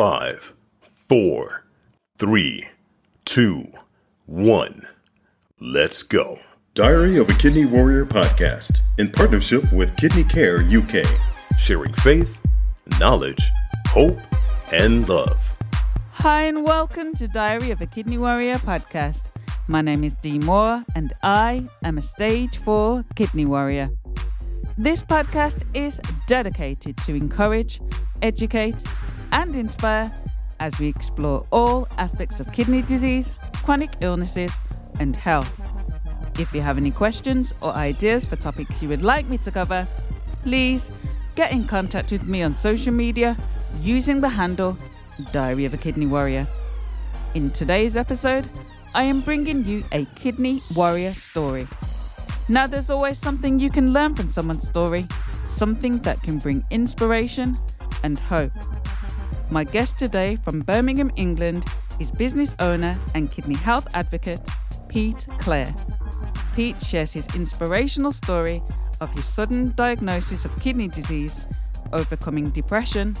Five, four, three, two, one. Let's go. Diary of a Kidney Warrior podcast in partnership with Kidney Care UK, sharing faith, knowledge, hope, and love. Hi, and welcome to Diary of a Kidney Warrior podcast. My name is Dee Moore, and I am a stage four kidney warrior. This podcast is dedicated to encourage, educate, and inspire as we explore all aspects of kidney disease, chronic illnesses, and health. If you have any questions or ideas for topics you would like me to cover, please get in contact with me on social media using the handle Diary of a Kidney Warrior. In today's episode, I am bringing you a kidney warrior story. Now, there's always something you can learn from someone's story, something that can bring inspiration and hope. My guest today from Birmingham, England is business owner and kidney health advocate Pete Klair. Pete shares his inspirational story of his sudden diagnosis of kidney disease, overcoming depression,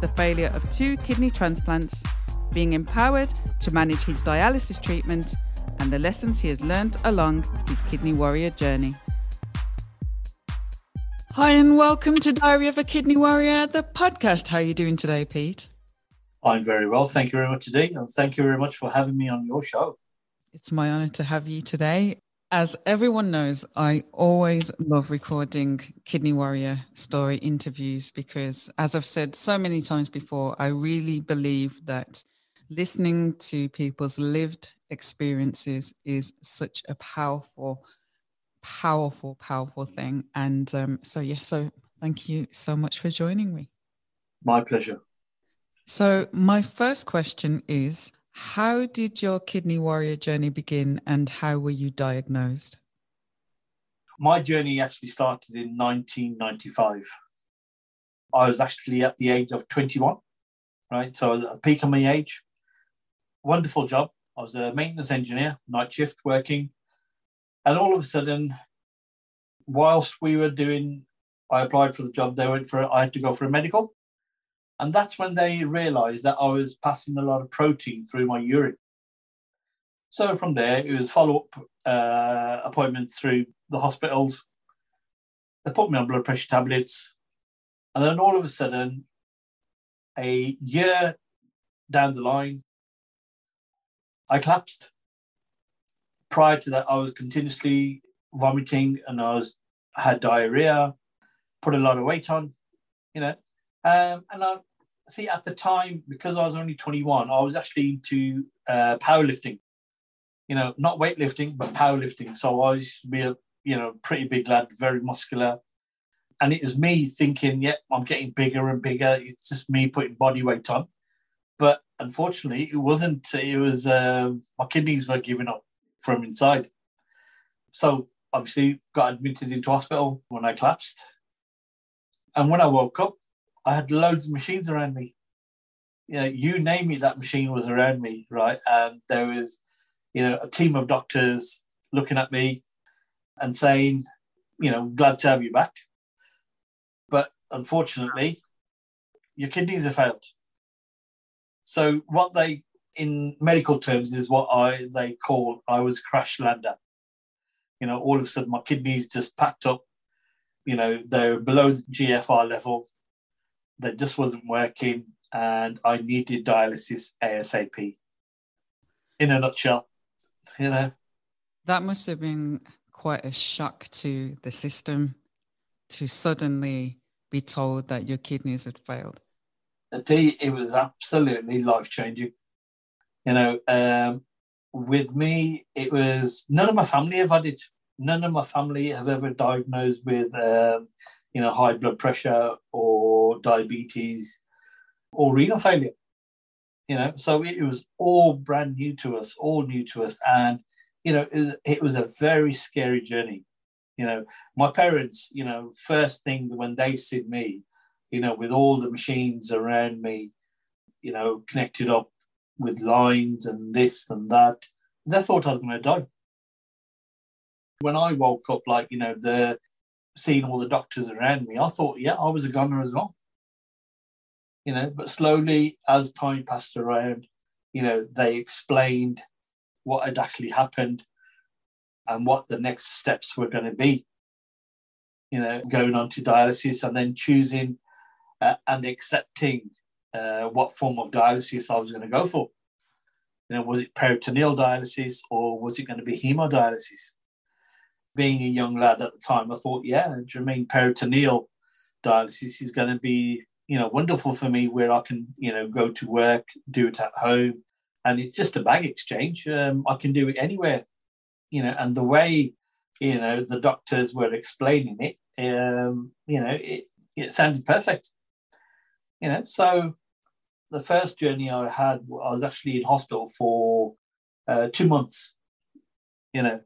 the failure of two kidney transplants, being empowered to manage his dialysis treatment, and the lessons he has learned along his kidney warrior journey. Hi, and welcome to Diary of a Kidney Warrior, the podcast. How are you doing today, Pete? I'm very well. Thank you very much today. And thank you very much for having me on your show. It's my honor to have you today. As everyone knows, I always love recording Kidney Warrior story interviews because, as I've said so many times before, I really believe that listening to people's lived experiences is such a powerful, powerful, powerful thing. And um, so, yes, so thank you so much for joining me. My pleasure. So, my first question is how did your kidney warrior journey begin and how were you diagnosed? My journey actually started in 1995. I was actually at the age of 21, right? So I was at the peak of my age. Wonderful job. I was a maintenance engineer, night shift working. And all of a sudden, whilst we were doing, I applied for the job, they went for, I had to go for a medical. And that's when they realized that I was passing a lot of protein through my urine. So from there, it was follow up uh, appointments through the hospitals. They put me on blood pressure tablets. And then all of a sudden, a year down the line, I collapsed. Prior to that, I was continuously vomiting and I was had diarrhea, put a lot of weight on, you know. Um, and I, see, at the time, because I was only 21, I was actually into uh, powerlifting. You know, not weightlifting, but powerlifting. So I used to be a you know pretty big lad, very muscular, and it was me thinking, yeah, I'm getting bigger and bigger. It's just me putting body weight on. But unfortunately, it wasn't. It was uh, my kidneys were giving up from inside. So obviously, got admitted into hospital when I collapsed. And when I woke up, I had loads of machines around me. You know, you name me, that machine was around me, right? And there was, you know, a team of doctors looking at me and saying, you know, glad to have you back. But unfortunately, your kidneys have failed. So what they in medical terms is what I they call I was crash lander. You know, all of a sudden my kidneys just packed up. You know, they're below the GFR level that just wasn't working and I needed dialysis ASAP. In a nutshell, you know. That must have been quite a shock to the system to suddenly be told that your kidneys had failed. It was absolutely life changing. You know, um, with me, it was none of my family have had it. None of my family have ever diagnosed with um, you know, high blood pressure or diabetes or renal failure. You know, so it was all brand new to us, all new to us. And, you know, it was, it was a very scary journey. You know, my parents, you know, first thing when they see me, you know, with all the machines around me, you know, connected up with lines and this and that, they thought I was going to die. When I woke up, like, you know, the seeing all the doctors around me, I thought, yeah, I was a gunner as well. You know, but slowly as time passed around, you know, they explained what had actually happened and what the next steps were going to be. You know, going on to dialysis and then choosing uh, and accepting uh, what form of dialysis I was going to go for. You know, was it peritoneal dialysis or was it going to be hemodialysis? Being a young lad at the time, I thought, yeah, Jermaine, peritoneal dialysis is going to be, you know, wonderful for me where I can, you know, go to work, do it at home, and it's just a bag exchange. Um, I can do it anywhere, you know, and the way, you know, the doctors were explaining it, um, you know, it, it sounded perfect, you know. So the first journey I had, I was actually in hospital for uh, two months, you know,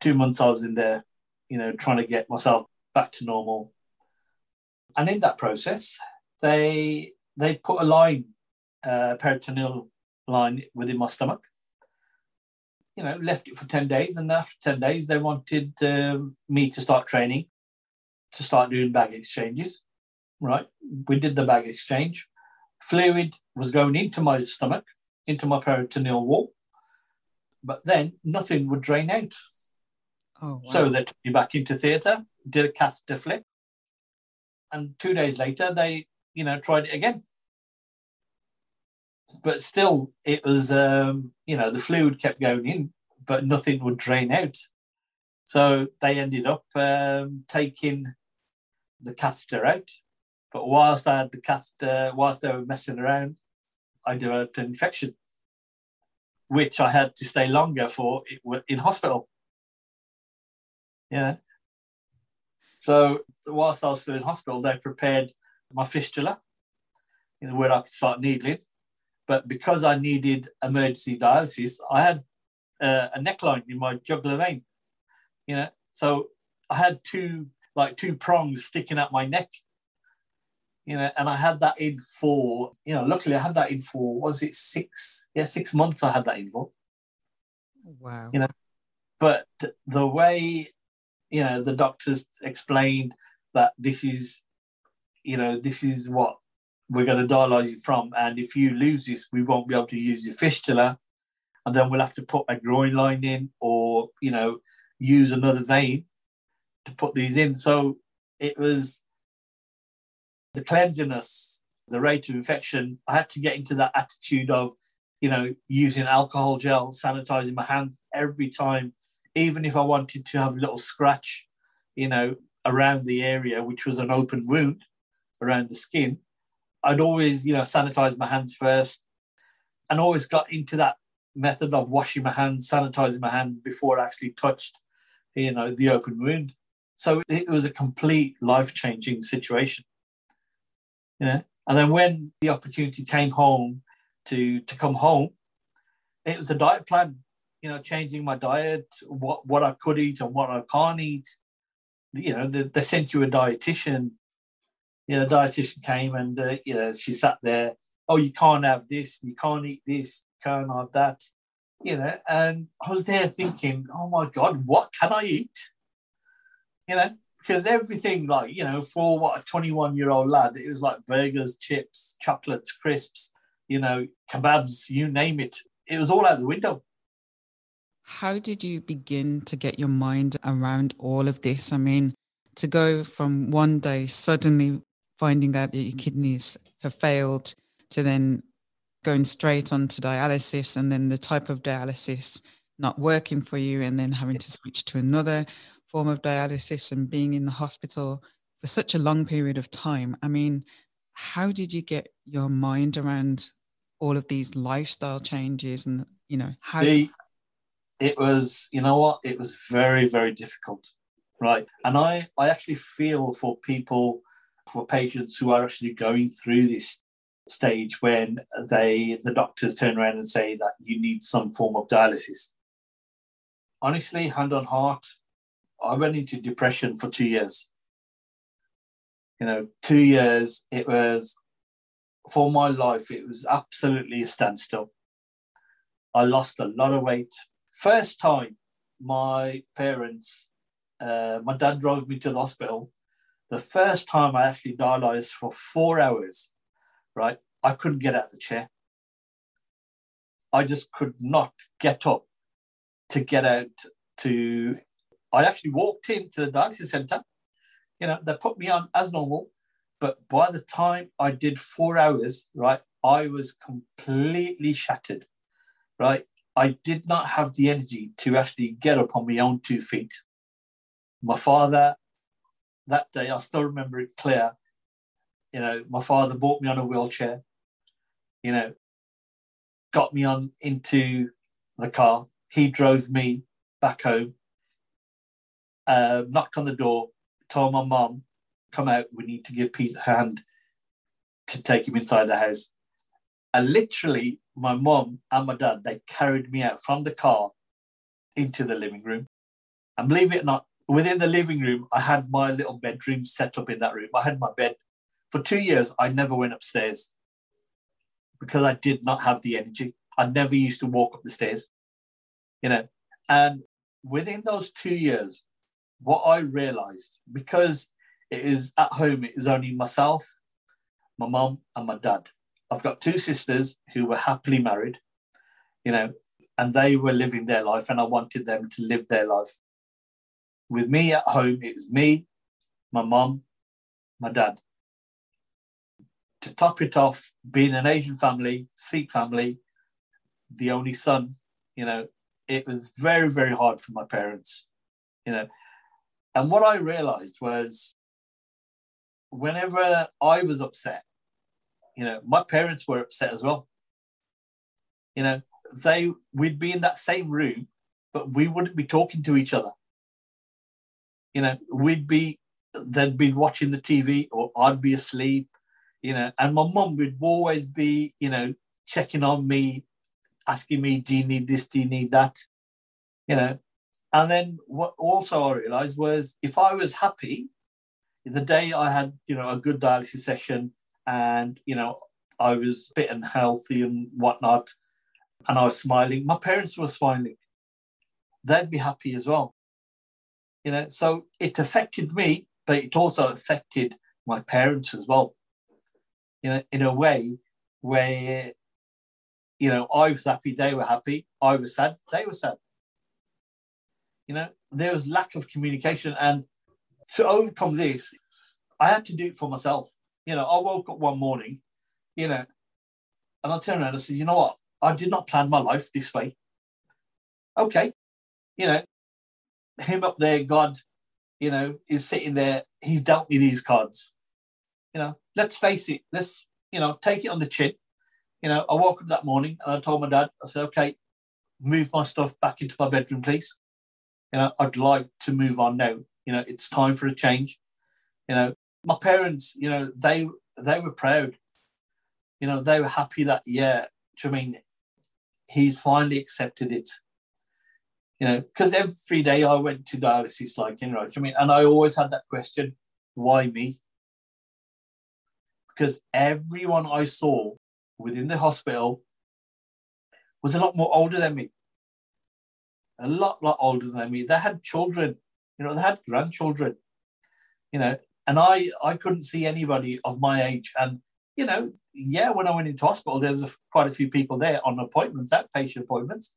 two months I was in there, you know, trying to get myself back to normal. And in that process, they they put a line, uh, peritoneal line within my stomach. You know, left it for 10 days. And after 10 days, they wanted um, me to start training, to start doing bag exchanges. Right. We did the bag exchange. Fluid was going into my stomach, into my peritoneal wall. But then nothing would drain out. Oh, wow. So they took me back into theatre, did a catheter flip. And two days later, they, you know, tried it again but still, it was um, you know the fluid kept going in, but nothing would drain out. So they ended up um, taking the catheter out. But whilst I had the catheter, whilst they were messing around, I developed an infection, which I had to stay longer for in hospital. Yeah. So whilst I was still in hospital, they prepared my fistula, you know, where I could start needling. But because I needed emergency dialysis, I had uh, a neckline in my jugular vein. You know, so I had two like two prongs sticking out my neck. You know, and I had that in for you know. Luckily, I had that in for was it six? Yeah, six months. I had that in for. Wow. You know, but the way you know the doctors explained that this is, you know, this is what we're going to dialyze you from. And if you lose this, we won't be able to use your fistula. And then we'll have to put a groin line in or, you know, use another vein to put these in. So it was the cleanliness, the rate of infection. I had to get into that attitude of, you know, using alcohol gel, sanitizing my hands every time, even if I wanted to have a little scratch, you know, around the area, which was an open wound around the skin. I'd always, you know, sanitize my hands first and always got into that method of washing my hands, sanitizing my hands before I actually touched, you know, the open wound. So it was a complete life changing situation. You know, and then when the opportunity came home to to come home, it was a diet plan. You know, changing my diet, what what I could eat and what I can't eat. You know, they, they sent you a dietitian you know, dietitian came and uh, you know she sat there. Oh, you can't have this. You can't eat this. You can't have that. You know, and I was there thinking, oh my god, what can I eat? You know, because everything like you know for what a 21 year old lad, it was like burgers, chips, chocolates, crisps, you know, kebabs, you name it. It was all out the window. How did you begin to get your mind around all of this? I mean, to go from one day suddenly finding out that your kidneys have failed to then going straight onto dialysis and then the type of dialysis not working for you and then having to switch to another form of dialysis and being in the hospital for such a long period of time. I mean, how did you get your mind around all of these lifestyle changes and you know how the, it was you know what it was very very difficult right and i i actually feel for people for patients who are actually going through this stage when they the doctors turn around and say that you need some form of dialysis. Honestly, hand on heart, I went into depression for two years. You know, two years, it was for my life, it was absolutely a standstill. I lost a lot of weight. First time my parents, uh, my dad drove me to the hospital the first time I actually dialyzed for four hours, right? I couldn't get out of the chair. I just could not get up to get out to. I actually walked into the dialysis center. You know, they put me on as normal, but by the time I did four hours, right, I was completely shattered, right? I did not have the energy to actually get up on my own two feet. My father, that day, I still remember it clear. You know, my father bought me on a wheelchair, you know, got me on into the car. He drove me back home, uh, knocked on the door, told my mom, come out, we need to give Pete a hand to take him inside the house. And literally, my mom and my dad, they carried me out from the car into the living room. And believe it or not, within the living room, I had my little bedroom set up in that room. I had my bed. For two years, I never went upstairs because I did not have the energy. I never used to walk up the stairs, you know. And within those two years, what I realized, because it is at home, it is only myself, my mom, and my dad. I've got two sisters who were happily married, you know, and they were living their life, and I wanted them to live their life. With me at home, it was me, my mom, my dad. To top it off, being an Asian family, Sikh family, the only son, you know, it was very, very hard for my parents, you know. And what I realized was whenever I was upset, you know, my parents were upset as well. You know, they we'd be in that same room, but we wouldn't be talking to each other. You know, we'd be they'd be watching the TV or I'd be asleep, you know, and my mum would always be, you know, checking on me, asking me, do you need this, do you need that? You know. And then what also I realized was if I was happy, the day I had, you know, a good dialysis session, and you know I was fit and healthy and whatnot, and I was smiling. My parents were smiling; they'd be happy as well. You know, so it affected me, but it also affected my parents as well. You know, in a way where you know I was happy, they were happy. I was sad, they were sad. You know, there was lack of communication, and to overcome this, I had to do it for myself. You know, I woke up one morning, you know, and I turned around and said, you know what? I did not plan my life this way. Okay. You know, him up there, God, you know, is sitting there. He's dealt me these cards. You know, let's face it. Let's, you know, take it on the chin. You know, I woke up that morning and I told my dad, I said, okay, move my stuff back into my bedroom, please. You know, I'd like to move on now. You know, it's time for a change. You know, my parents, you know, they they were proud. You know, they were happy that yeah. I mean, he's finally accepted it. You know, because every day I went to dialysis, like you know, I mean, and I always had that question: why me? Because everyone I saw within the hospital was a lot more older than me. A lot, lot older than me. They had children, you know, they had grandchildren, you know, and I I couldn't see anybody of my age. And you know, yeah, when I went into hospital, there was quite a few people there on appointments, outpatient appointments.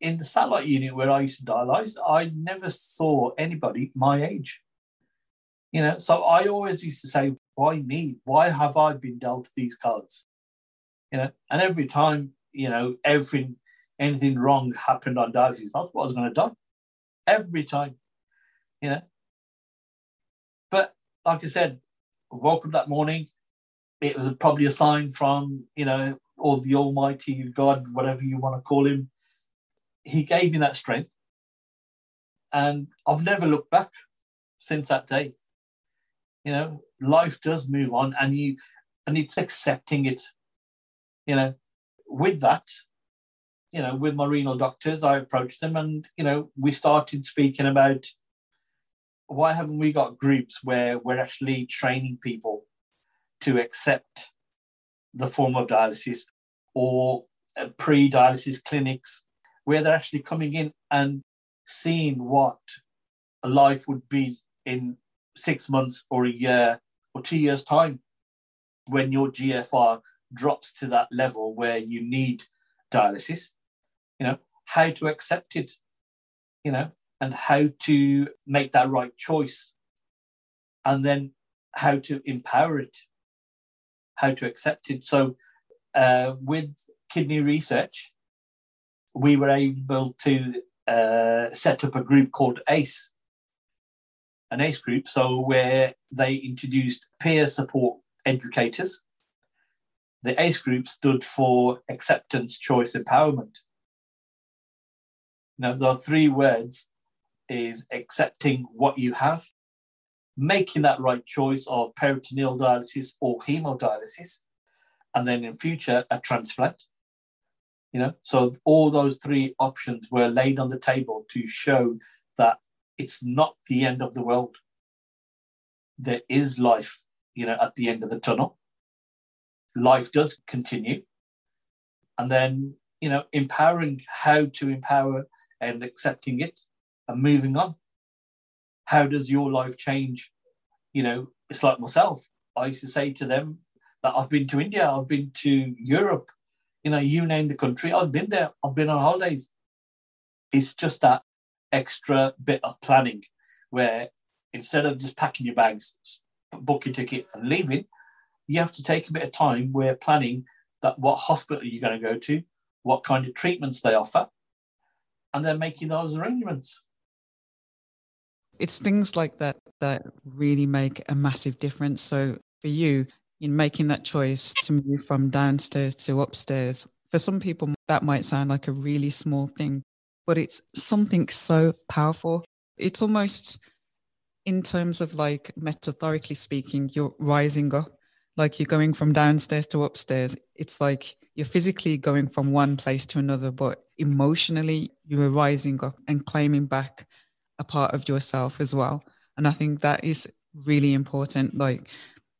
In the satellite unit where I used to dialyze, I never saw anybody my age. You know, so I always used to say, why me? Why have I been dealt these cards? You know, and every time, you know, everything, anything wrong happened on dialysis, I thought I was going to die. Every time, you know, But like I said, woke up that morning. It was probably a sign from, you know, or the Almighty God, whatever you want to call him. He gave me that strength. And I've never looked back since that day. You know, life does move on and you and it's accepting it. You know, with that, you know, with my renal doctors, I approached them and, you know, we started speaking about why haven't we got groups where we're actually training people to accept the form of dialysis or uh, pre-dialysis clinics where they're actually coming in and seeing what a life would be in six months or a year or two years time when your GFR drops to that level where you need dialysis, you know, how to accept it, you know, and how to make that right choice. And then how to empower it, how to accept it. So uh, with kidney research, we were able to uh, set up a group called ACE, an ACE group. So where they introduced peer support educators. The ACE group stood for acceptance, choice, empowerment. Now, the three words is accepting what you have, making that right choice of peritoneal dialysis or hemodialysis, and then in future a transplant. You know, so all those three options were laid on the table to show that it's not the end of the world. There is life, you know, at the end of the tunnel. Life does continue. And then, you know, empowering how to empower and accepting it and moving on. How does your life change? You know, it's like myself. I used to say to them that I've been to India, I've been to Europe, you know, you name the country, I've been there, I've been on holidays. It's just that extra bit of planning where instead of just packing your bags, book your ticket and leaving, you have to take a bit of time where planning that what hospital you're going to go to, what kind of treatments they offer, and then making those arrangements. It's things like that that really make a massive difference. So for you, in making that choice to move from downstairs to upstairs, for some people that might sound like a really small thing, but it's something so powerful. It's almost in terms of like metaphorically speaking, you're rising up. Like you're going from downstairs to upstairs. It's like you're physically going from one place to another, but emotionally you are rising up and claiming back a part of yourself as well. And I think that is really important. Like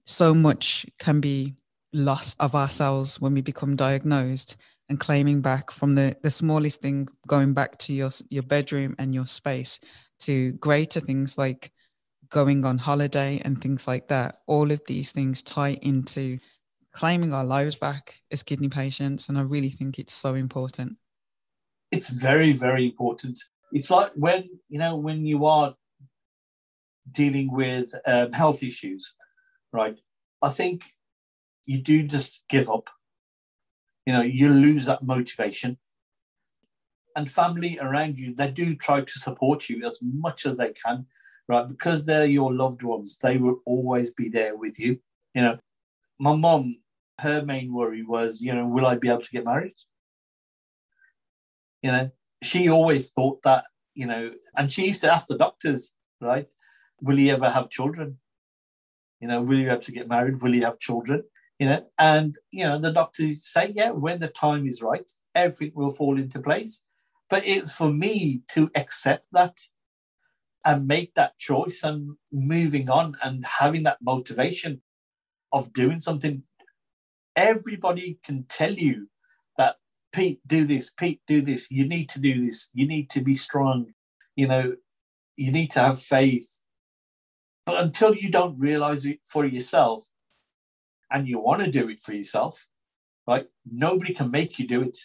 so much can be lost of ourselves when we become diagnosed and claiming back from the, the smallest thing, going back to your, your bedroom and your space to greater things like going on holiday and things like that. All of these things tie into claiming our lives back as kidney patients. And I really think it's so important. It's very, very important. It's like when, you know, when you are dealing with um, health issues, right? I think you do just give up. You know, you lose that motivation. And family around you, they do try to support you as much as they can, right? Because they're your loved ones, they will always be there with you. You know, my mom, her main worry was, you know, will I be able to get married? You know, she always thought that, you know, and she used to ask the doctors, right? Will he ever have children? You know, will you have to get married? Will you have children? You know, and you know, the doctors say, yeah, when the time is right, everything will fall into place. But it's for me to accept that and make that choice and moving on and having that motivation of doing something. Everybody can tell you that Pete, do this, Pete, do this. You need to do this. You need to be strong. You know, you need to have faith. But until you don't realize it for yourself and you want to do it for yourself, right? Nobody can make you do it.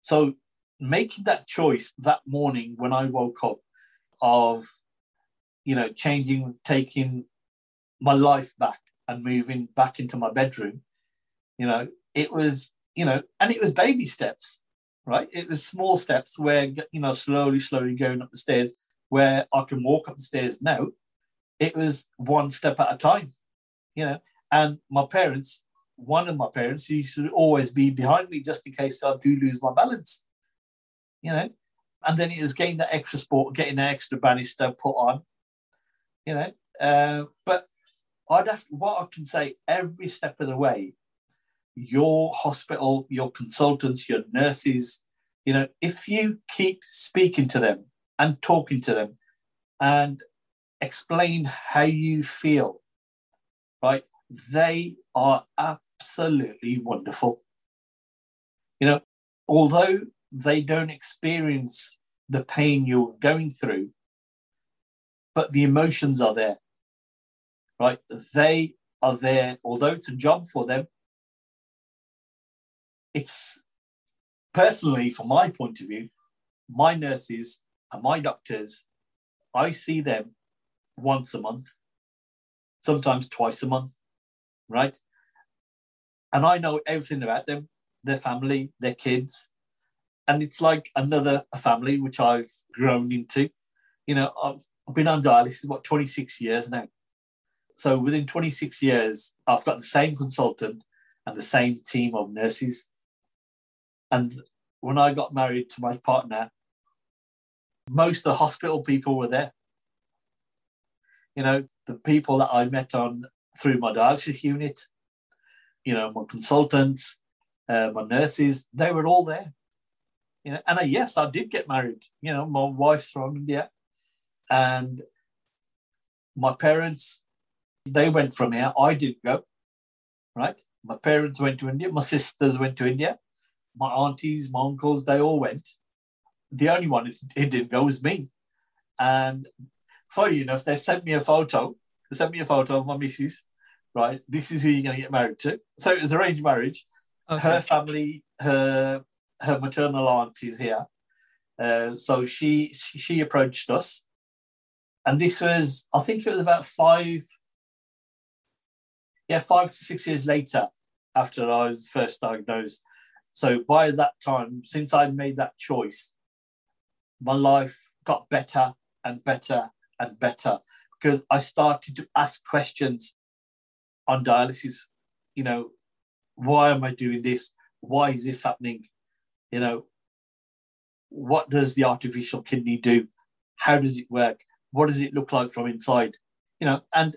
So making that choice that morning when I woke up of, you know, changing, taking my life back and moving back into my bedroom, you know, it was, you know, and it was baby steps, right? It was small steps where, you know, slowly, slowly going up the stairs where I can walk up the stairs now it was one step at a time, you know. And my parents, one of my parents used to always be behind me just in case I do lose my balance, you know. And then it was getting that extra sport, getting an extra banister put on, you know. Uh, but I'd have what I can say every step of the way, your hospital, your consultants, your nurses, you know, if you keep speaking to them and talking to them and explain how you feel, right? They are absolutely wonderful. You know, although they don't experience the pain you're going through, but the emotions are there, right? They are there, although it's a job for them, it's personally, from my point of view, my nurses and my doctors, I see them once a month, sometimes twice a month, right? And I know everything about them, their family, their kids. And it's like another family which I've grown into. You know, I've, I've been on dialysis, what, 26 years now. So within 26 years, I've got the same consultant and the same team of nurses. And when I got married to my partner, most of the hospital people were there. You know, the people that I met on through my dialysis unit, you know, my consultants, uh, my nurses, they were all there. You know, and uh, yes, I did get married. You know, my wife's from India, and my parents, they went from here. I didn't go. Right, my parents went to India. My sisters went to India. My aunties, my uncles, they all went. The only one who didn't go was me. And funny enough, they sent me a photo. They sent me a photo of my missus. Right, this is who you're going to get married to. So it was arranged marriage. Okay. Her family, her her maternal aunt is here. Uh, so she she approached us, and this was I think it was about five, yeah, five to six years later after I was first diagnosed. So by that time, since I made that choice, my life got better and better and better because I started to ask questions on dialysis. You know, why am I doing this? Why is this happening? You know, what does the artificial kidney do? How does it work? What does it look like from inside? You know, and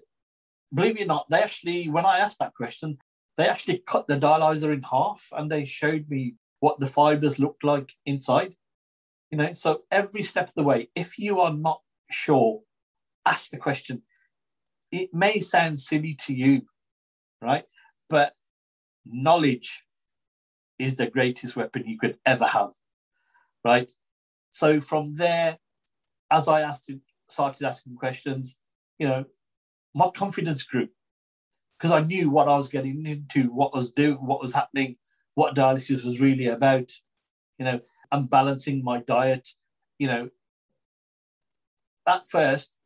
believe it or not, they actually, when I asked that question, they actually cut the dialyzer in half and they showed me what the fibers looked like inside. You know, so every step of the way, if you are not sure, ask the question. It may sound silly to you, right? But knowledge is the greatest weapon you could ever have, right? So from there, as I asked, started asking questions, you know, my confidence grew because I knew what I was getting into, what was doing, what was happening, what dialysis was really about. You know, I'm balancing my diet. You know, at first,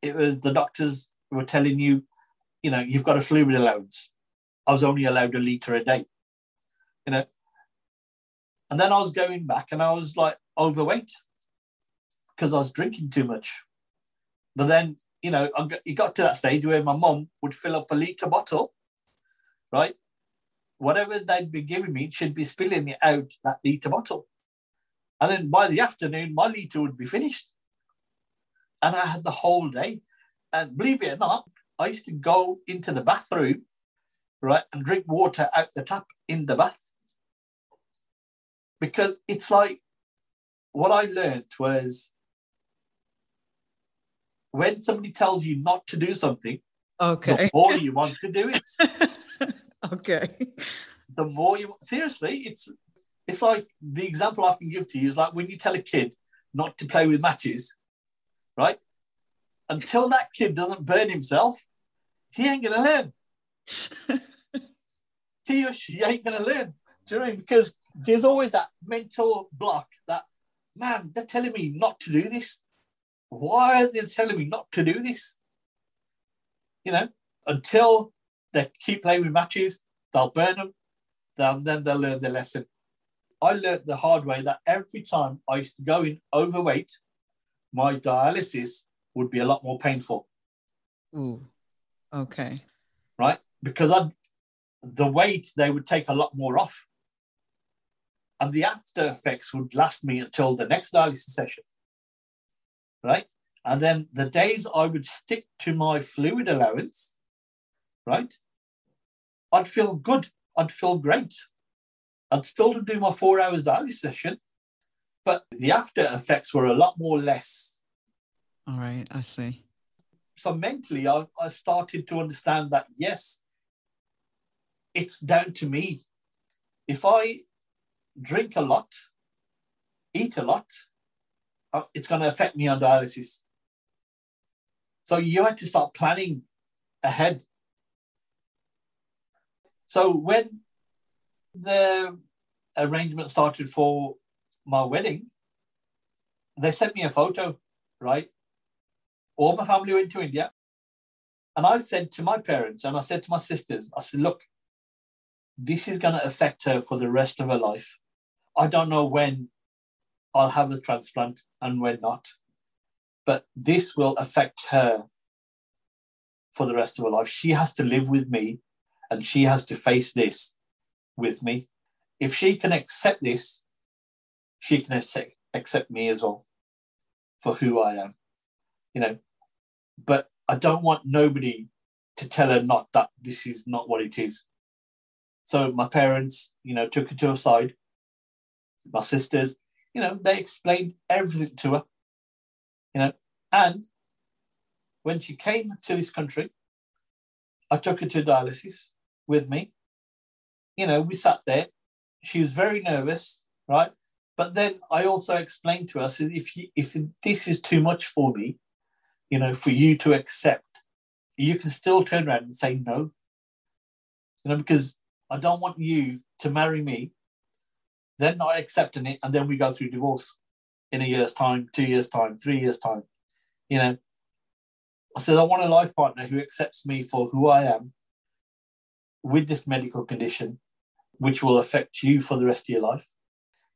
it was the doctors were telling you, you know, you've got a fluid allowance. I was only allowed a liter a day, you know. And then I was going back and I was like overweight because I was drinking too much. But then, you know, got, it got to that stage where my mum would fill up a liter bottle, right? Whatever they'd be giving me, she'd be spilling it out that liter bottle. And then by the afternoon, my liter would be finished. And I had the whole day. And believe it or not, I used to go into the bathroom right, and drink water out the tap in the bath. Because it's like what I learned was when somebody tells you not to do something, okay, the more you want to do it. okay. The more you seriously, it's it's like the example I can give to you is like when you tell a kid not to play with matches, right? Until that kid doesn't burn himself, he ain't gonna learn. he or she ain't to learn. Do you know I mean? Because there's always that mental block that, man, they're telling me not to do this. Why are they telling me not to do this? You know, until they keep playing with matches, they'll burn them, then, then they'll learn their lesson. I learned the hard way that every time I used to go in overweight, my dialysis would be a lot more painful. Ooh, okay. Right? Because I'd the weight they would take a lot more off. And the after effects would last me until the next dialysis session. Right? And then the days I would stick to my fluid allowance, right? I'd feel good. I'd feel great. I'd still do my four hours dialysis session, but the after effects were a lot more less. All right, I see. So mentally, I, I started to understand that yes, it's down to me. If I drink a lot, eat a lot, uh, it's going to affect me on dialysis. So you had to start planning ahead. So when the arrangement started for my wedding, they sent me a photo, right? All my family went to India. And I said to my parents and I said to my sisters, I said, look, this is going to affect her for the rest of her life. I don't know when I'll have a transplant and when not, but this will affect her for the rest of her life. She has to live with me and she has to face this with me. If she can accept this, she can accept, me as well for who I am, you know. But I don't want nobody to tell her not that this is not what it is. So my parents, you know, took her to a side. My sisters, you know, they explained everything to her, you know, and when she came to this country, I took her to dialysis with me. You know, we sat there. She was very nervous, right? But then I also explained to us if you, if this is too much for me, you know, for you to accept, you can still turn around and say no. You know, because I don't want you to marry me, then not accepting it, and then we go through divorce in a year's time, two years' time, three years' time. You know, I said, I want a life partner who accepts me for who I am with this medical condition, which will affect you for the rest of your life.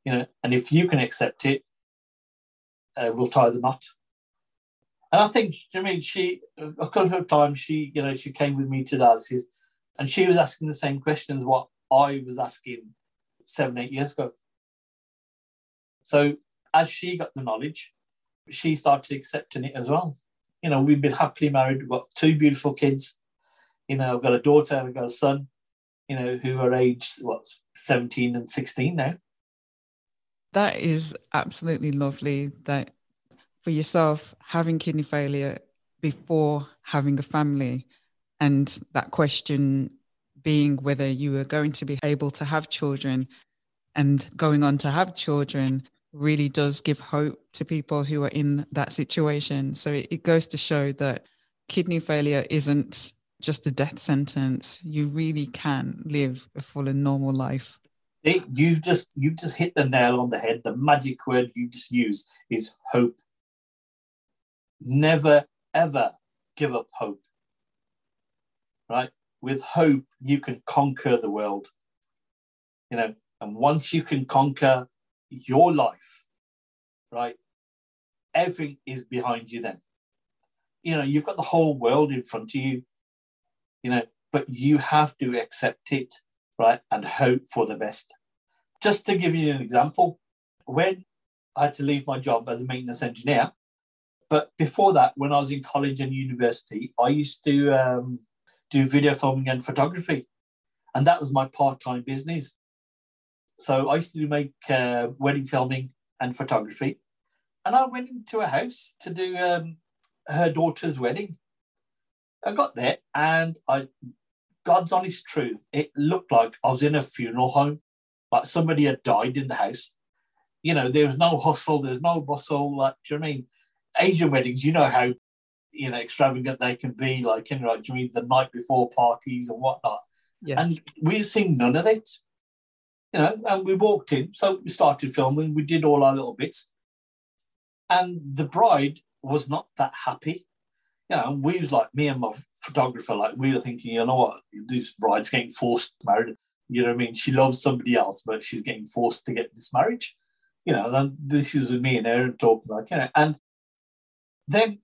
You know, and if you can accept it, uh, we'll tie the knot. And I think, I mean, she a couple of times she, you know, she came with me to dialysis, and she was asking the same questions what I was asking seven, eight years ago. So as she got the knowledge, she started accepting it as well you know, we've been happily married. We've got two beautiful kids. You know, I've got a daughter I've got a son, you know, who are aged, what, 17 and 16 now. That is absolutely lovely that for yourself, having kidney failure before having a family and that question being whether you were going to be able to have children and going on to have children really does give hope to people who are in that situation. So it, it goes to show that kidney failure isn't just a death sentence. You really can live a full and normal life. It, you've just you've just hit the nail on the head. The magic word you just used is hope. Never ever give up hope. Right? With hope, you can conquer the world. You know, and once you can conquer your life, right? Everything is behind you then. You know, you've got the whole world in front of you, you know, but you have to accept it, right? And hope for the best. Just to give you an example, when I had to leave my job as a maintenance engineer, but before that, when I was in college and university, I used to um, do video filming and photography. And that was my part time business. So I used to make uh, wedding filming and photography. And I went into a house to do um, her daughter's wedding. I got there and I, God's honest truth, it looked like I was in a funeral home, like somebody had died in the house. You know, there was no hustle, there's no bustle. Like, do you know I mean? Asian weddings, you know how, you know, extravagant they can be, like, you know, do you mean the night before parties and whatnot. Yes. And we've seen none of it you know, and we walked in. So we started filming. We did all our little bits, and the bride was not that happy. You know, we was like me and my photographer, like we were thinking, you know what, this bride's getting forced married. You know what I mean? She loves somebody else, but she's getting forced to get this marriage. You know, and this is with me and Aaron talking like, you know, and then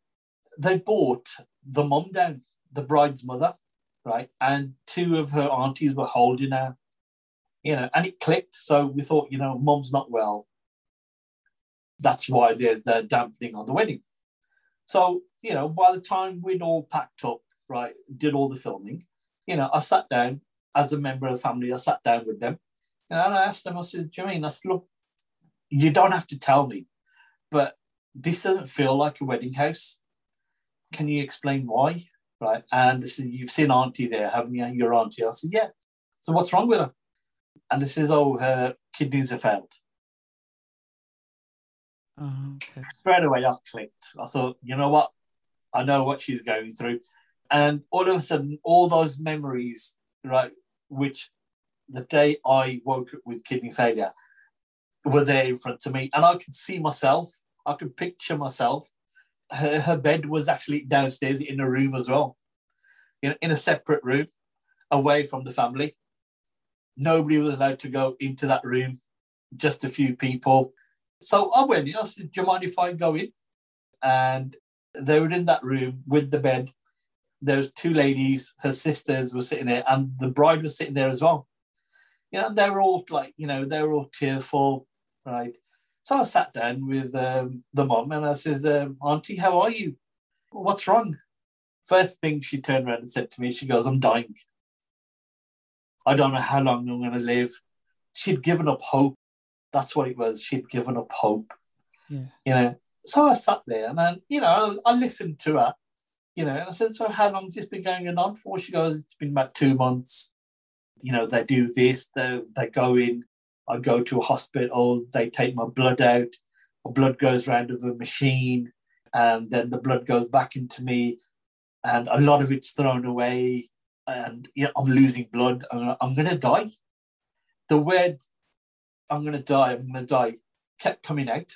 they bought the mum down, the bride's mother, right? And two of her aunties were holding her you know, and it clicked. So we thought, you know, mom's not well. That's why there's the dampening on the wedding. So, you know, by the time we'd all packed up, right, did all the filming, you know, I sat down as a member of the family, I sat down with them and I asked them, I said, Do you mean? I said, look, you don't have to tell me, but this doesn't feel like a wedding house. Can you explain why? Right. And they said, You've seen Auntie there, haven't you? Your Auntie. I said, Yeah. So what's wrong with her? and this is oh her kidneys have failed. Oh, okay. Straight away, I clicked. I thought, you know what? I know what she's going through, and all of a sudden, all those memories, right, which the day I woke up with kidney failure were there in front of me. And I could see myself, I could picture myself. Her, her bed was actually downstairs in a room as well, in, in a separate room away from the family. Nobody was allowed to go into that room, just a few people. So I went in. I said, Do you mind if I go in? And they were in that room with the bed. There was two ladies, her sisters were sitting there, and the bride was sitting there as well. You know, they were all like, you know, they were all tearful, right? So I sat down with um, the mom and I said, um, Auntie, how are you? What's wrong? First thing she turned around and said to me, she goes, I'm dying. I don't know how long I'm going to live. She'd given up hope. That's what it was. She'd given up hope. Yeah. You know, so I sat there and then, you know, I, I listened to her, you know, and I said, So how long has this been going on for? She goes, It's been about two months. You know, they do this, they, they go in, I go to a hospital, they take my blood out, my blood goes round with a machine, and then the blood goes back into me, and a lot of it's thrown away, and you know, I'm losing blood. I'm, I'm going to die. The word, I'm going to die, I'm going to die, kept coming out.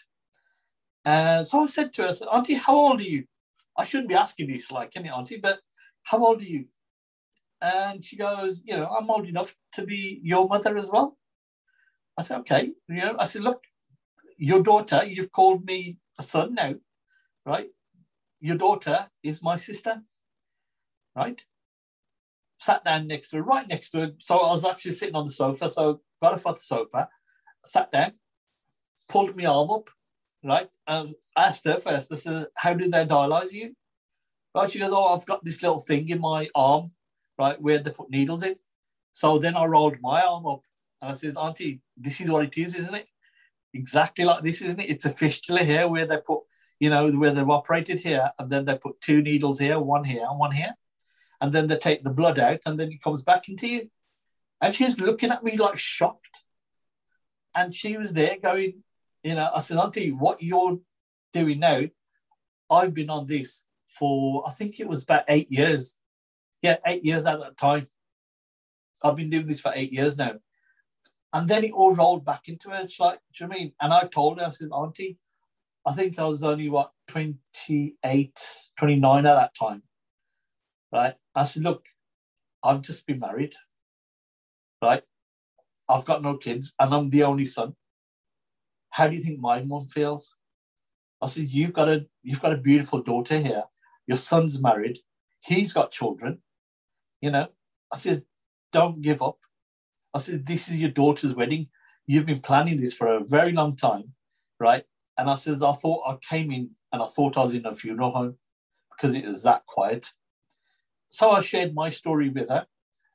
And so I said to her, Auntie, how old are you? I shouldn't be asking this, like, any Auntie, but how old are you? And she goes, You know, I'm old enough to be your mother as well. I said, Okay. You know, I said, Look, your daughter, you've called me a son now, right? Your daughter is my sister, right? Sat down next to her, right next to her. So I was actually sitting on the sofa. So got off the sofa, sat down, pulled my arm up, right? And asked her first, I said, How do they dialyze you? Right? She goes, Oh, I've got this little thing in my arm, right, where they put needles in. So then I rolled my arm up and I said, Auntie, this is what it is, isn't it? Exactly like this, isn't it? It's a fistula here where they put, you know, where they've operated here, and then they put two needles here, one here, and one here. And then they take the blood out, and then it comes back into you. And she's looking at me like shocked. And she was there going, you know, I said, Auntie, what you're doing now, I've been on this for, I think it was about eight years. Yeah, eight years at that time. I've been doing this for eight years now. And then it all rolled back into her. It's like, do you know I mean? And I told her, I said, Auntie, I think I was only, what, 28, 29 at that time. Right? I said, look, I've just been married. Right? I've got no kids and I'm the only son. How do you think my mom feels? I said, you've got a you've got a beautiful daughter here. Your son's married. He's got children. You know, I said, don't give up. I said, this is your daughter's wedding. You've been planning this for a very long time, right? And I said, I thought I came in and I thought I was in a funeral home because it was that quiet. So I shared my story with her,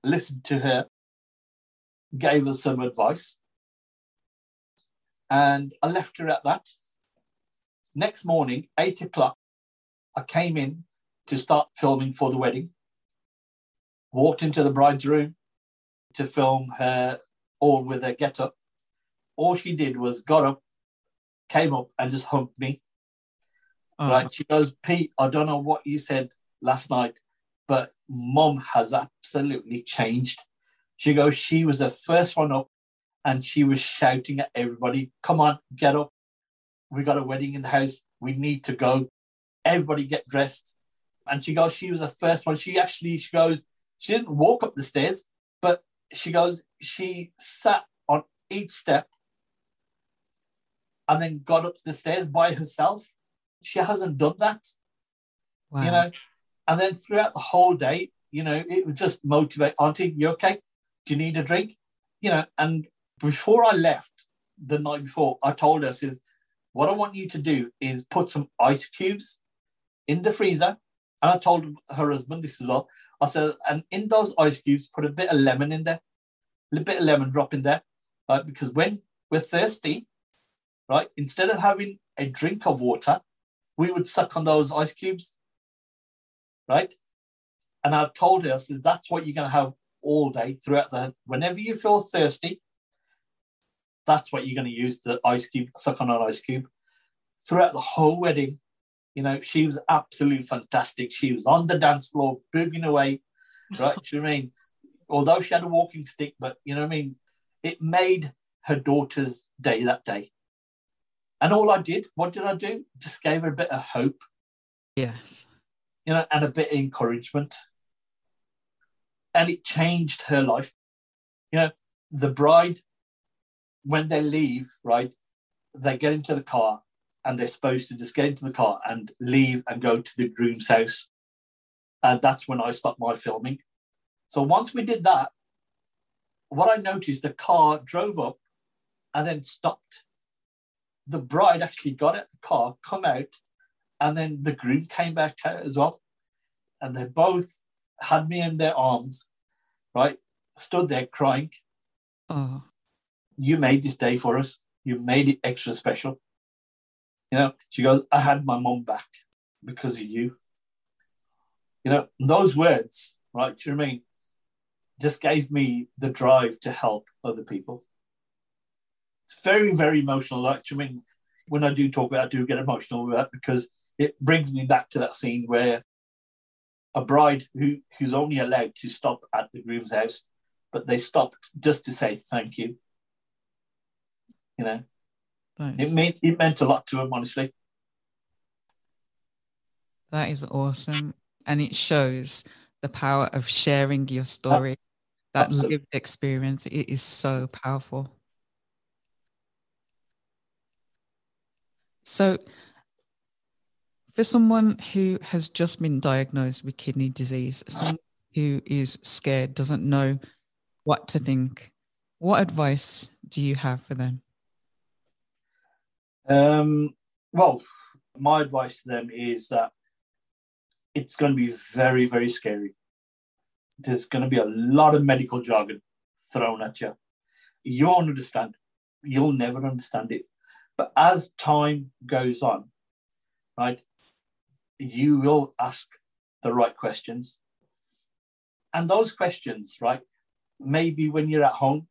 listened to her, gave her some advice, and I left her at that. Next morning, eight o'clock, I came in to start filming for the wedding. Walked into the bride's room to film her all with her get up. All she did was got up, came up, and just humped me. Oh. Right? She goes, Pete, I don't know what you said last night, but mom has absolutely changed. She goes, she was the first one up and she was shouting at everybody, come on, get up. We got a wedding in the house. We need to go. Everybody get dressed. And she goes, she was the first one. She actually, she goes, she didn't walk up the stairs, but she goes, she sat on each step and then got up the stairs by herself. She hasn't done that, Wow. you know. And then throughout the whole day, you know, it would just motivate, Auntie, you okay? Do you need a drink? You know, and before I left the night before, I told her, says, what I want you to do is put some ice cubes in the freezer. And I told her husband this as well. I said, and in those ice cubes, put a bit of lemon in there, a little bit of lemon drop in there, right? Because when we're thirsty, right, instead of having a drink of water, we would suck on those ice cubes, right? And I've told her, I says, that's what you're going to have all day throughout the, whenever you feel thirsty, that's what you're going to use the ice cube, suck on an ice cube. Throughout the whole wedding, you know, she was absolutely fantastic. She was on the dance floor, booging away, right? Do you know what I mean? although she had a walking stick, but you know what I mean? It made her daughter's day that day. And all I did, what did I do? Just gave her a bit of hope. Yes. You know, and a bit of encouragement. And it changed her life. You know, the bride, when they leave, right, they get into the car and they're supposed to just get into the car and leave and go to the groom's house. And that's when I stopped my filming. So once we did that, what I noticed, the car drove up and then stopped. The bride actually got out the car, come out, and then the groom came back out as well. And they both had me in their arms, right? Stood there crying. Oh. You made this day for us. You made it extra special. You know, she goes, I had my mom back because of you. You know, those words, right? Do you know I mean? Just gave me the drive to help other people. It's very, very emotional. Like, I mean, when I do talk about it, I do get emotional with that because it brings me back to that scene where a bride who, who's only allowed to stop at the groom's house, but they stopped just to say thank you. You know, nice. it meant it meant a lot to him, honestly. That is awesome, and it shows the power of sharing your story. That Absolutely. lived experience it is so powerful. So, for someone who has just been diagnosed with kidney disease, someone who is scared, doesn't know what to think, what advice do you have for them? Um, well, my advice to them is that it's going to be very, very scary. There's going to be a lot of medical jargon thrown at you. You won't understand. You'll never understand it. But as time goes on, right, you will ask the right questions. And those questions, right, maybe when you're at home,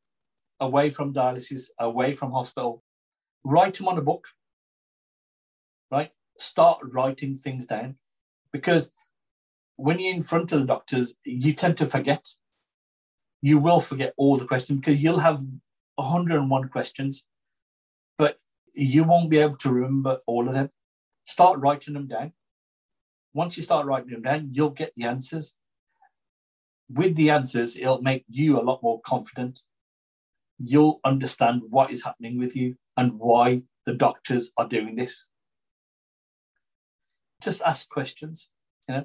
away from dialysis, away from hospital, write them on a book, right? Start writing things down because when you're in front of the doctors, you tend to forget. You will forget all the questions because you'll have 101 questions, but you won't be able to remember all of them. Start writing them down. Once you start writing them down, you'll get the answers. With the answers, it'll make you a lot more confident. You'll understand what is happening with you and why the doctors are doing this. Just ask questions, you know,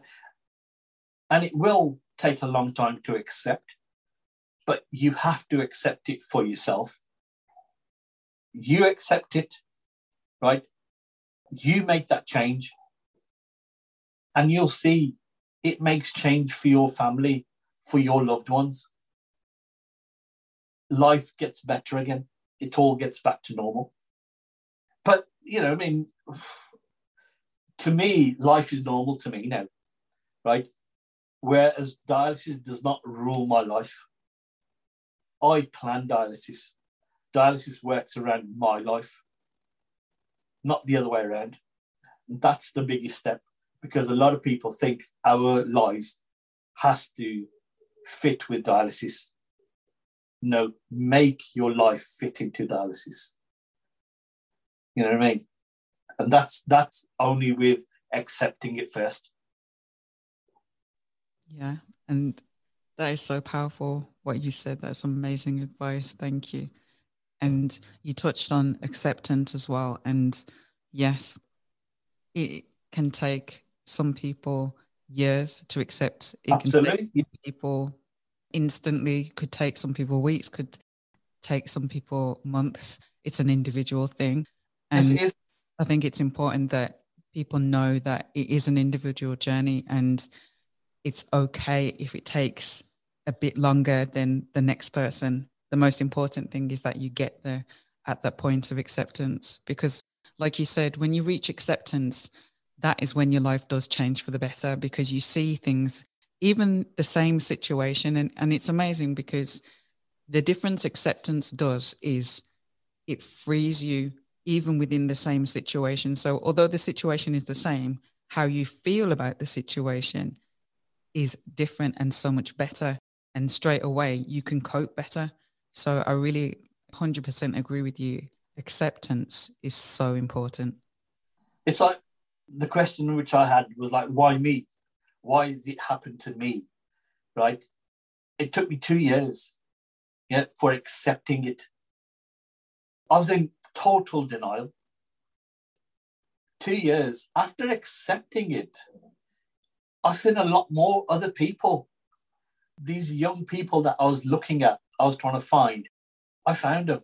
and it will take a long time to accept, but you have to accept it for yourself you accept it, right? You make that change, and you'll see it makes change for your family, for your loved ones. Life gets better again. It all gets back to normal. But, you know, I mean, to me, life is normal to me now, right? Whereas dialysis does not rule my life. I plan dialysis dialysis works around my life, not the other way around. That's the biggest step because a lot of people think our lives has to fit with dialysis. No, make your life fit into dialysis. You know what I mean? And that's that's only with accepting it first. Yeah, and that is so powerful. What you said, that's amazing advice. Thank you. And you touched on acceptance as well. And yes, it can take some people years to accept. It Absolutely. can take people instantly, could take some people weeks, could take some people months. It's an individual thing. And yes, I think it's important that people know that it is an individual journey and it's okay if it takes a bit longer than the next person the most important thing is that you get there at that point of acceptance because like you said when you reach acceptance that is when your life does change for the better because you see things even the same situation and, and it's amazing because the difference acceptance does is it frees you even within the same situation so although the situation is the same how you feel about the situation is different and so much better and straight away you can cope better. So I really 100% agree with you. Acceptance is so important. It's like the question which I had was like, why me? Why did it happen to me? Right? It took me two years yeah, for accepting it. I was in total denial. Two years after accepting it, I've seen a lot more other people. These young people that I was looking at, I was trying to find, I found them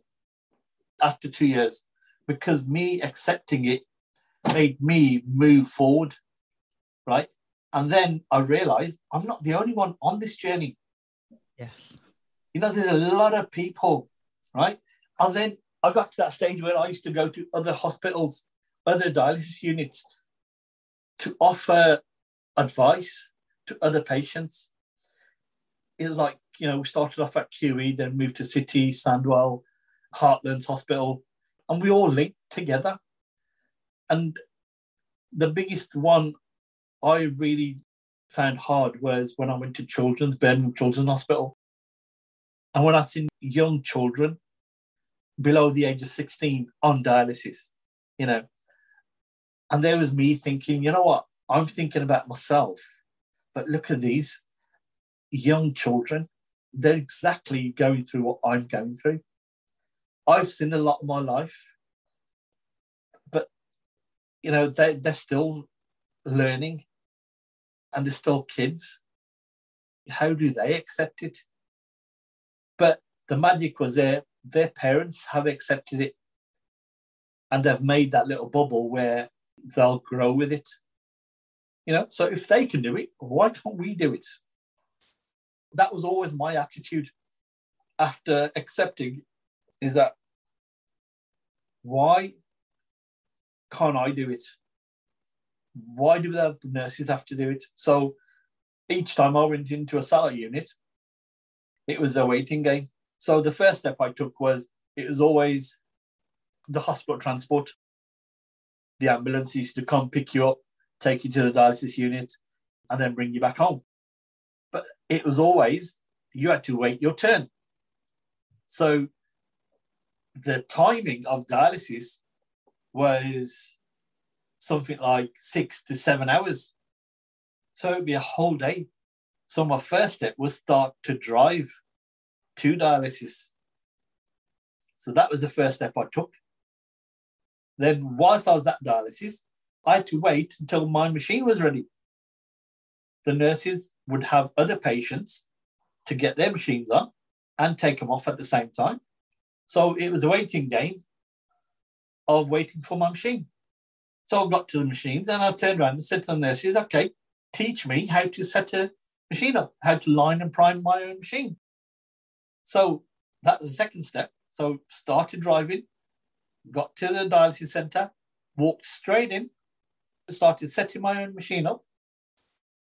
after two years because me accepting it made me move forward, right? And then I realized I'm not the only one on this journey. Yes. You know, there's a lot of people, right? And then I got to that stage where I used to go to other hospitals, other dialysis units to offer advice to other patients. It was like, you know, we started off at QE, then moved to City, Sandwell, Heartlands Hospital, and we all linked together. And the biggest one I really found hard was when I went to Children's, Birmingham Children's Hospital. And when I seen young children below the age of 16 on dialysis, you know. And there was me thinking, you know what? I'm thinking about myself, but look at these young children. They're exactly going through what I'm going through. I've seen a lot of my life, but you know, they, they're still learning and they're still kids. How do they accept it? But the magic was there their parents have accepted it and they've made that little bubble where they'll grow with it. You know, so if they can do it, why can't we do it? That was always my attitude after accepting is that why can't I do it? Why do the nurses have to do it? So each time I went into a satellite unit, it was a waiting game. So the first step I took was it was always the hospital transport. The ambulance used to come pick you up, take you to the dialysis unit, and then bring you back home. But it was always you had to wait your turn. So the timing of dialysis was something like six to seven hours. So it'd be a whole day. So my first step was start to drive to dialysis. So that was the first step I took. Then, whilst I was at dialysis, I had to wait until my machine was ready. The nurses would have other patients to get their machines on and take them off at the same time. So it was a waiting game of waiting for my machine. So I got to the machines and I turned around and said to the nurses, okay, teach me how to set a machine up, how to line and prime my own machine. So that was the second step. So started driving, got to the dialysis center, walked straight in, started setting my own machine up.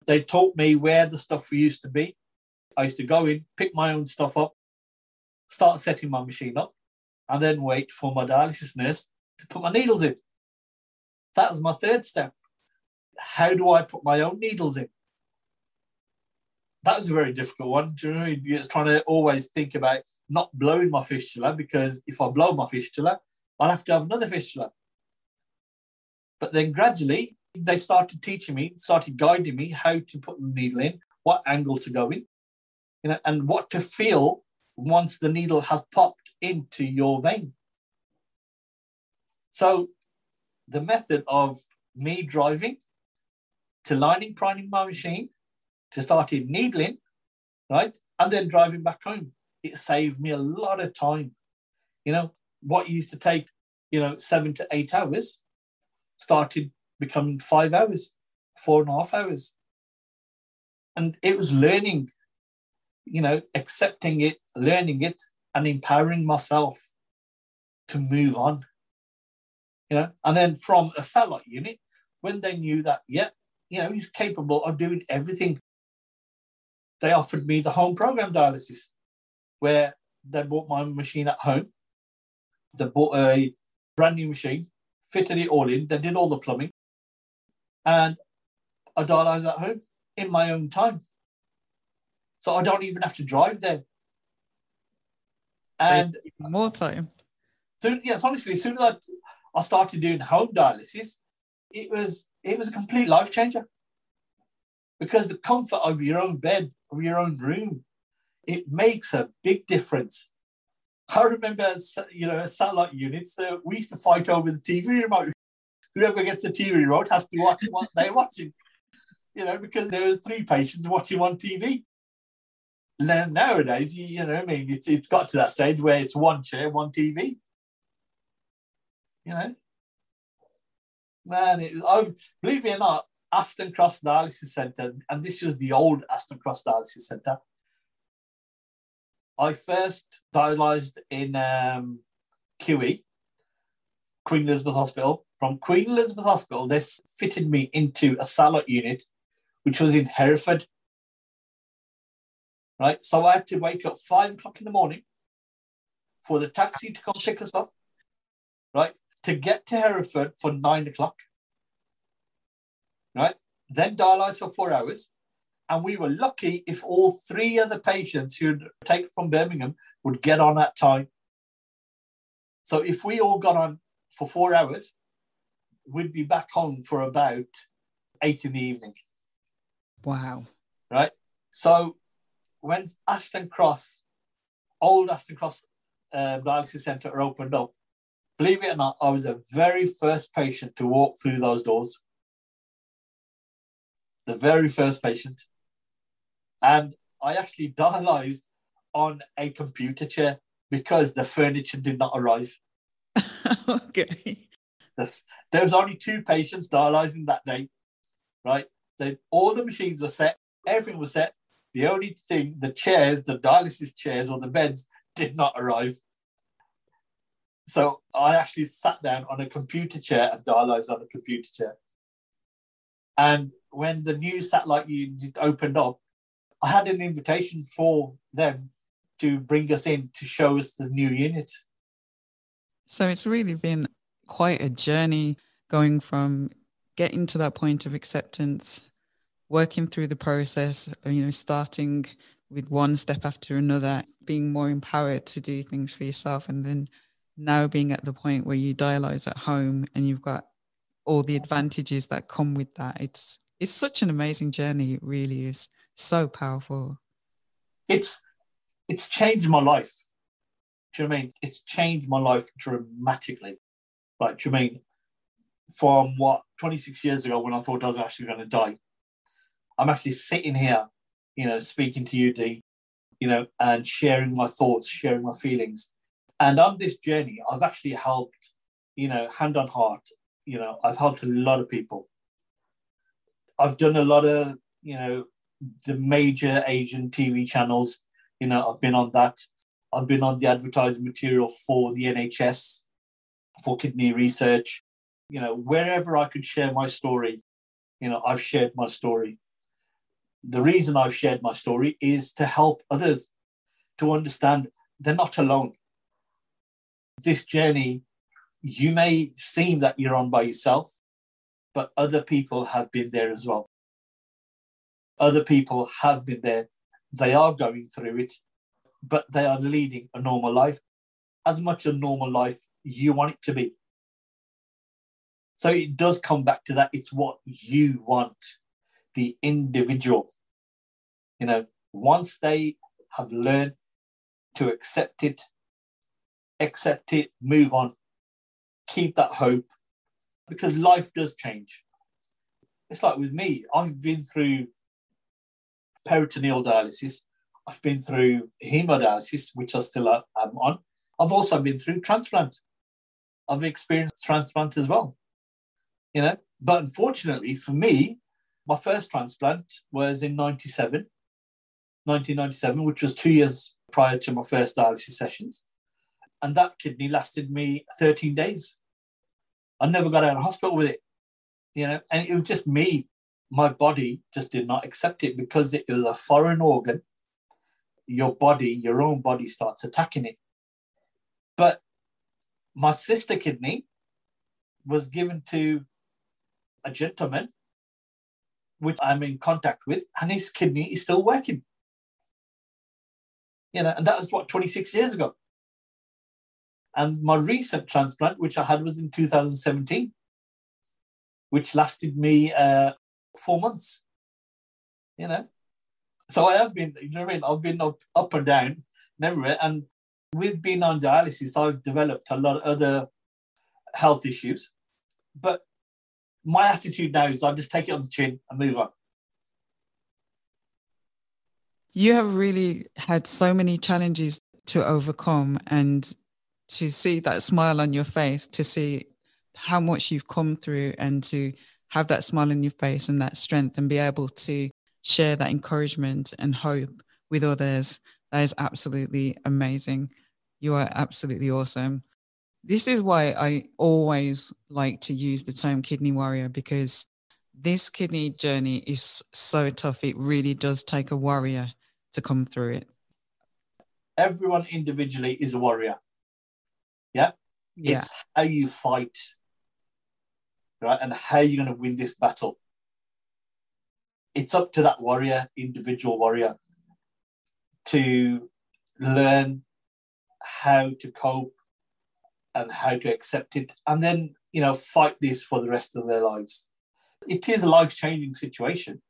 They taught me where the stuff used to be. I used to go in, pick my own stuff up, start setting my machine up, and then wait for my dialysis nurse to put my needles in. That was my third step. How do I put my own needles in? that was a very difficult one. Do you know? You're trying to always think about not blowing my fistula because if I blow my fistula, I'll have to have another fistula. But then gradually, they started teaching me, started guiding me how to put the needle in, what angle to go in, you know, and what to feel once the needle has popped into your vein. So the method of me driving to lining priming my machine to started needling, right? And then driving back home. It saved me a lot of time. You know, what used to take, you know, seven to eight hours started becoming five hours, four and a half hours. And it was learning, you know, accepting it, learning it, and empowering myself to move on. You know, and then from a satellite unit, when they knew that, yeah, you know, he's capable of doing everything they offered me the home program dialysis, where they bought my machine at home. They bought a brand new machine, fitted it all in, they did all the plumbing, and I dialyzed at home in my own time. So I don't even have to drive there. And more time. So yes, honestly, as soon as I, I started doing home dialysis, it was it was a complete life changer. Because the comfort of your own bed, of your own room, it makes a big difference. I remember, you know, satellite units, uh, we used to fight over the TV remote. Whoever gets the TV remote has to watch what they're watching, you know, because there was three patients watching on TV. Now, nowadays, you, you know, I mean, it's, it's got to that stage where it's one chair, one TV. You know, man, it, I, believe it or not, Aston Cross Dialysis Centre, and this was the old Aston Cross Dialysis Centre, I first dialysed in um, QE, Queen Elizabeth Hospital. From Queen Elizabeth Hospital, they fitted me into a satellite unit, which was in Hereford. Right, so I had to wake up five o'clock in the morning for the taxi to come pick us up. Right, to get to Hereford for nine o'clock. Right, then dialyze for four hours and we were lucky if all three other patients who'd taken from Birmingham would get on that time. So if we all got on for four hours, we'd be back home for about eight in the evening. Wow. Right. So when Aston Cross, old Aston Cross uh, dialysis centre opened up, believe it or not, I was the very first patient to walk through those doors. The very first patient. And I actually dialyzed on a computer chair because the furniture did not arrive. okay. The, there was only two patients dialyzing that day, right? Then all the machines were set, everything was set. The only thing, the chairs, the dialysis chairs or the beds did not arrive. So I actually sat down on a computer chair and dialyzed on a computer chair. And when the new satellite unit opened up, I had an invitation for them to bring us in to show us the new unit. So it's really been quite a journey going from getting to that point of acceptance, working through the process, you know, starting with one step after another, being more empowered to do things for yourself, and then now being at the point where you dialyze at home and you've got all the advantages that come with that. It's it's such an amazing journey. It really is so powerful. It's it's changed my life. Do you know what I mean? It's changed my life dramatically. Like, do you mean? From what 26 years ago when I thought I was actually going to die, I'm actually sitting here, you know, speaking to you, Dee, you know, and sharing my thoughts, sharing my feelings. And on this journey, I've actually helped, you know, hand on heart, you know, I've helped a lot of people. I've done a lot of, you know, the major Asian TV channels. You know, I've been on that. I've been on the advertising material for the NHS, for kidney research. You know, wherever I could share my story, you know, I've shared my story. The reason I've shared my story is to help others to understand they're not alone. This journey, you may seem that you're on by yourself, but other people have been there as well. Other people have been there. They are going through it, but they are leading a normal life, as much a normal life you want it to be. So it does come back to that. It's what you want, the individual. You know, once they have learned to accept it, accept it, move on, keep that hope, because life does change. It's like with me, I've been through peritoneal dialysis. I've been through hemodialysis, which I still uh, am on. I've also been through transplant. I've experienced transplant as well. You know, but unfortunately for me, my first transplant was in 97, 1997, which was two years prior to my first dialysis sessions. And that kidney lasted me 13 days. I never got out of hospital with it. You know, and it was just me my body just did not accept it because it was a foreign organ. Your body, your own body starts attacking it. But my sister kidney was given to a gentleman, which I'm in contact with, and his kidney is still working. You know, and that was what 26 years ago. And my recent transplant, which I had, was in 2017, which lasted me uh, four months. You know, so I have been, you know what I mean? I've been up, up and down everywhere. And with being on dialysis, I've developed a lot of other health issues. But my attitude now is I just take it on the chin and move on. You have really had so many challenges to overcome and to see that smile on your face, to see how much you've come through and to have that smile on your face and that strength and be able to share that encouragement and hope with others. That is absolutely amazing. You are absolutely awesome. This is why I always like to use the term kidney warrior because this kidney journey is so tough. It really does take a warrior to come through it. Everyone individually is a warrior. Yeah. yeah. It's how you fight, right? And how you're going to win this battle it's up to that warrior, individual warrior, to learn how to cope and how to accept it, and then you know fight this for the rest of their lives. It is a life-changing situation,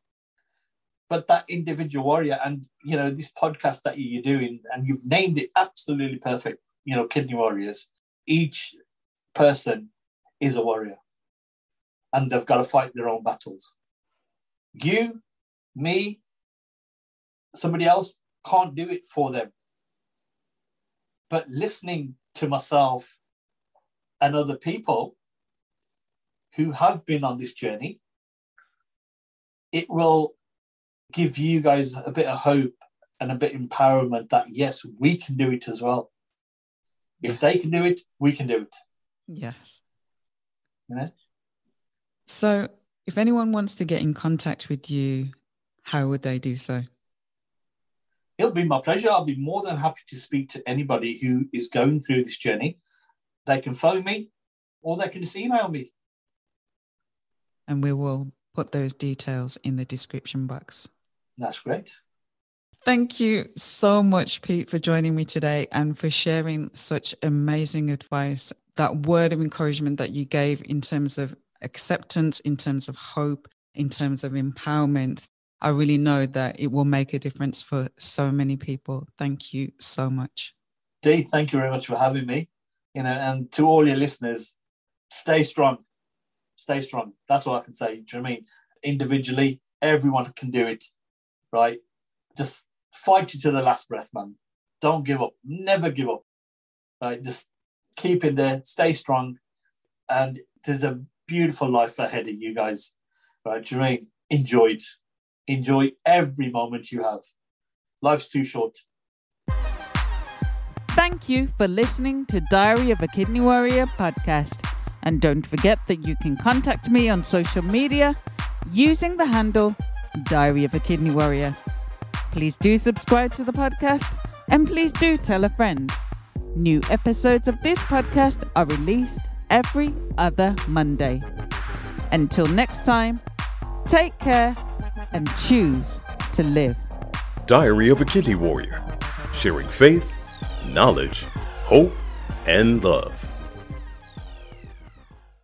but that individual warrior, and you know this podcast that you're doing, and you've named it absolutely perfect. You know, kidney warriors. Each person is a warrior, and they've got to fight their own battles you, me, somebody else can't do it for them. But listening to myself and other people who have been on this journey, it will give you guys a bit of hope and a bit of empowerment that yes, we can do it as well. If they can do it, we can do it. Yes. So if anyone wants to get in contact with you, how would they do so? It'll be my pleasure. I'll be more than happy to speak to anybody who is going through this journey. They can phone me or they can just email me. And we will put those details in the description box. That's great. Thank you so much, Pete, for joining me today and for sharing such amazing advice. That word of encouragement that you gave in terms of acceptance, in terms of hope, in terms of empowerment, I really know that it will make a difference for so many people. Thank you so much. Dee, thank you very much for having me. You know, and to all your listeners, stay strong. Stay strong. That's all I can say. Do you know I mean? Individually, everyone can do it, right? Just fight you to the last breath, man. Don't give up. Never give up. Right? Just keep in there, stay strong. And there's a beautiful life ahead of you guys. Right? Mean? Enjoy it. Enjoy every moment you have. Life's too short. Thank you for listening to Diary of a Kidney Warrior podcast. And don't forget that you can contact me on social media using the handle Diary of a Kidney Warrior. Please do subscribe to the podcast and please do tell a friend. New episodes of this podcast are released every other Monday. Until next time, take care and choose to live. Diary of a Kidney Warrior, sharing faith, knowledge, hope, and love.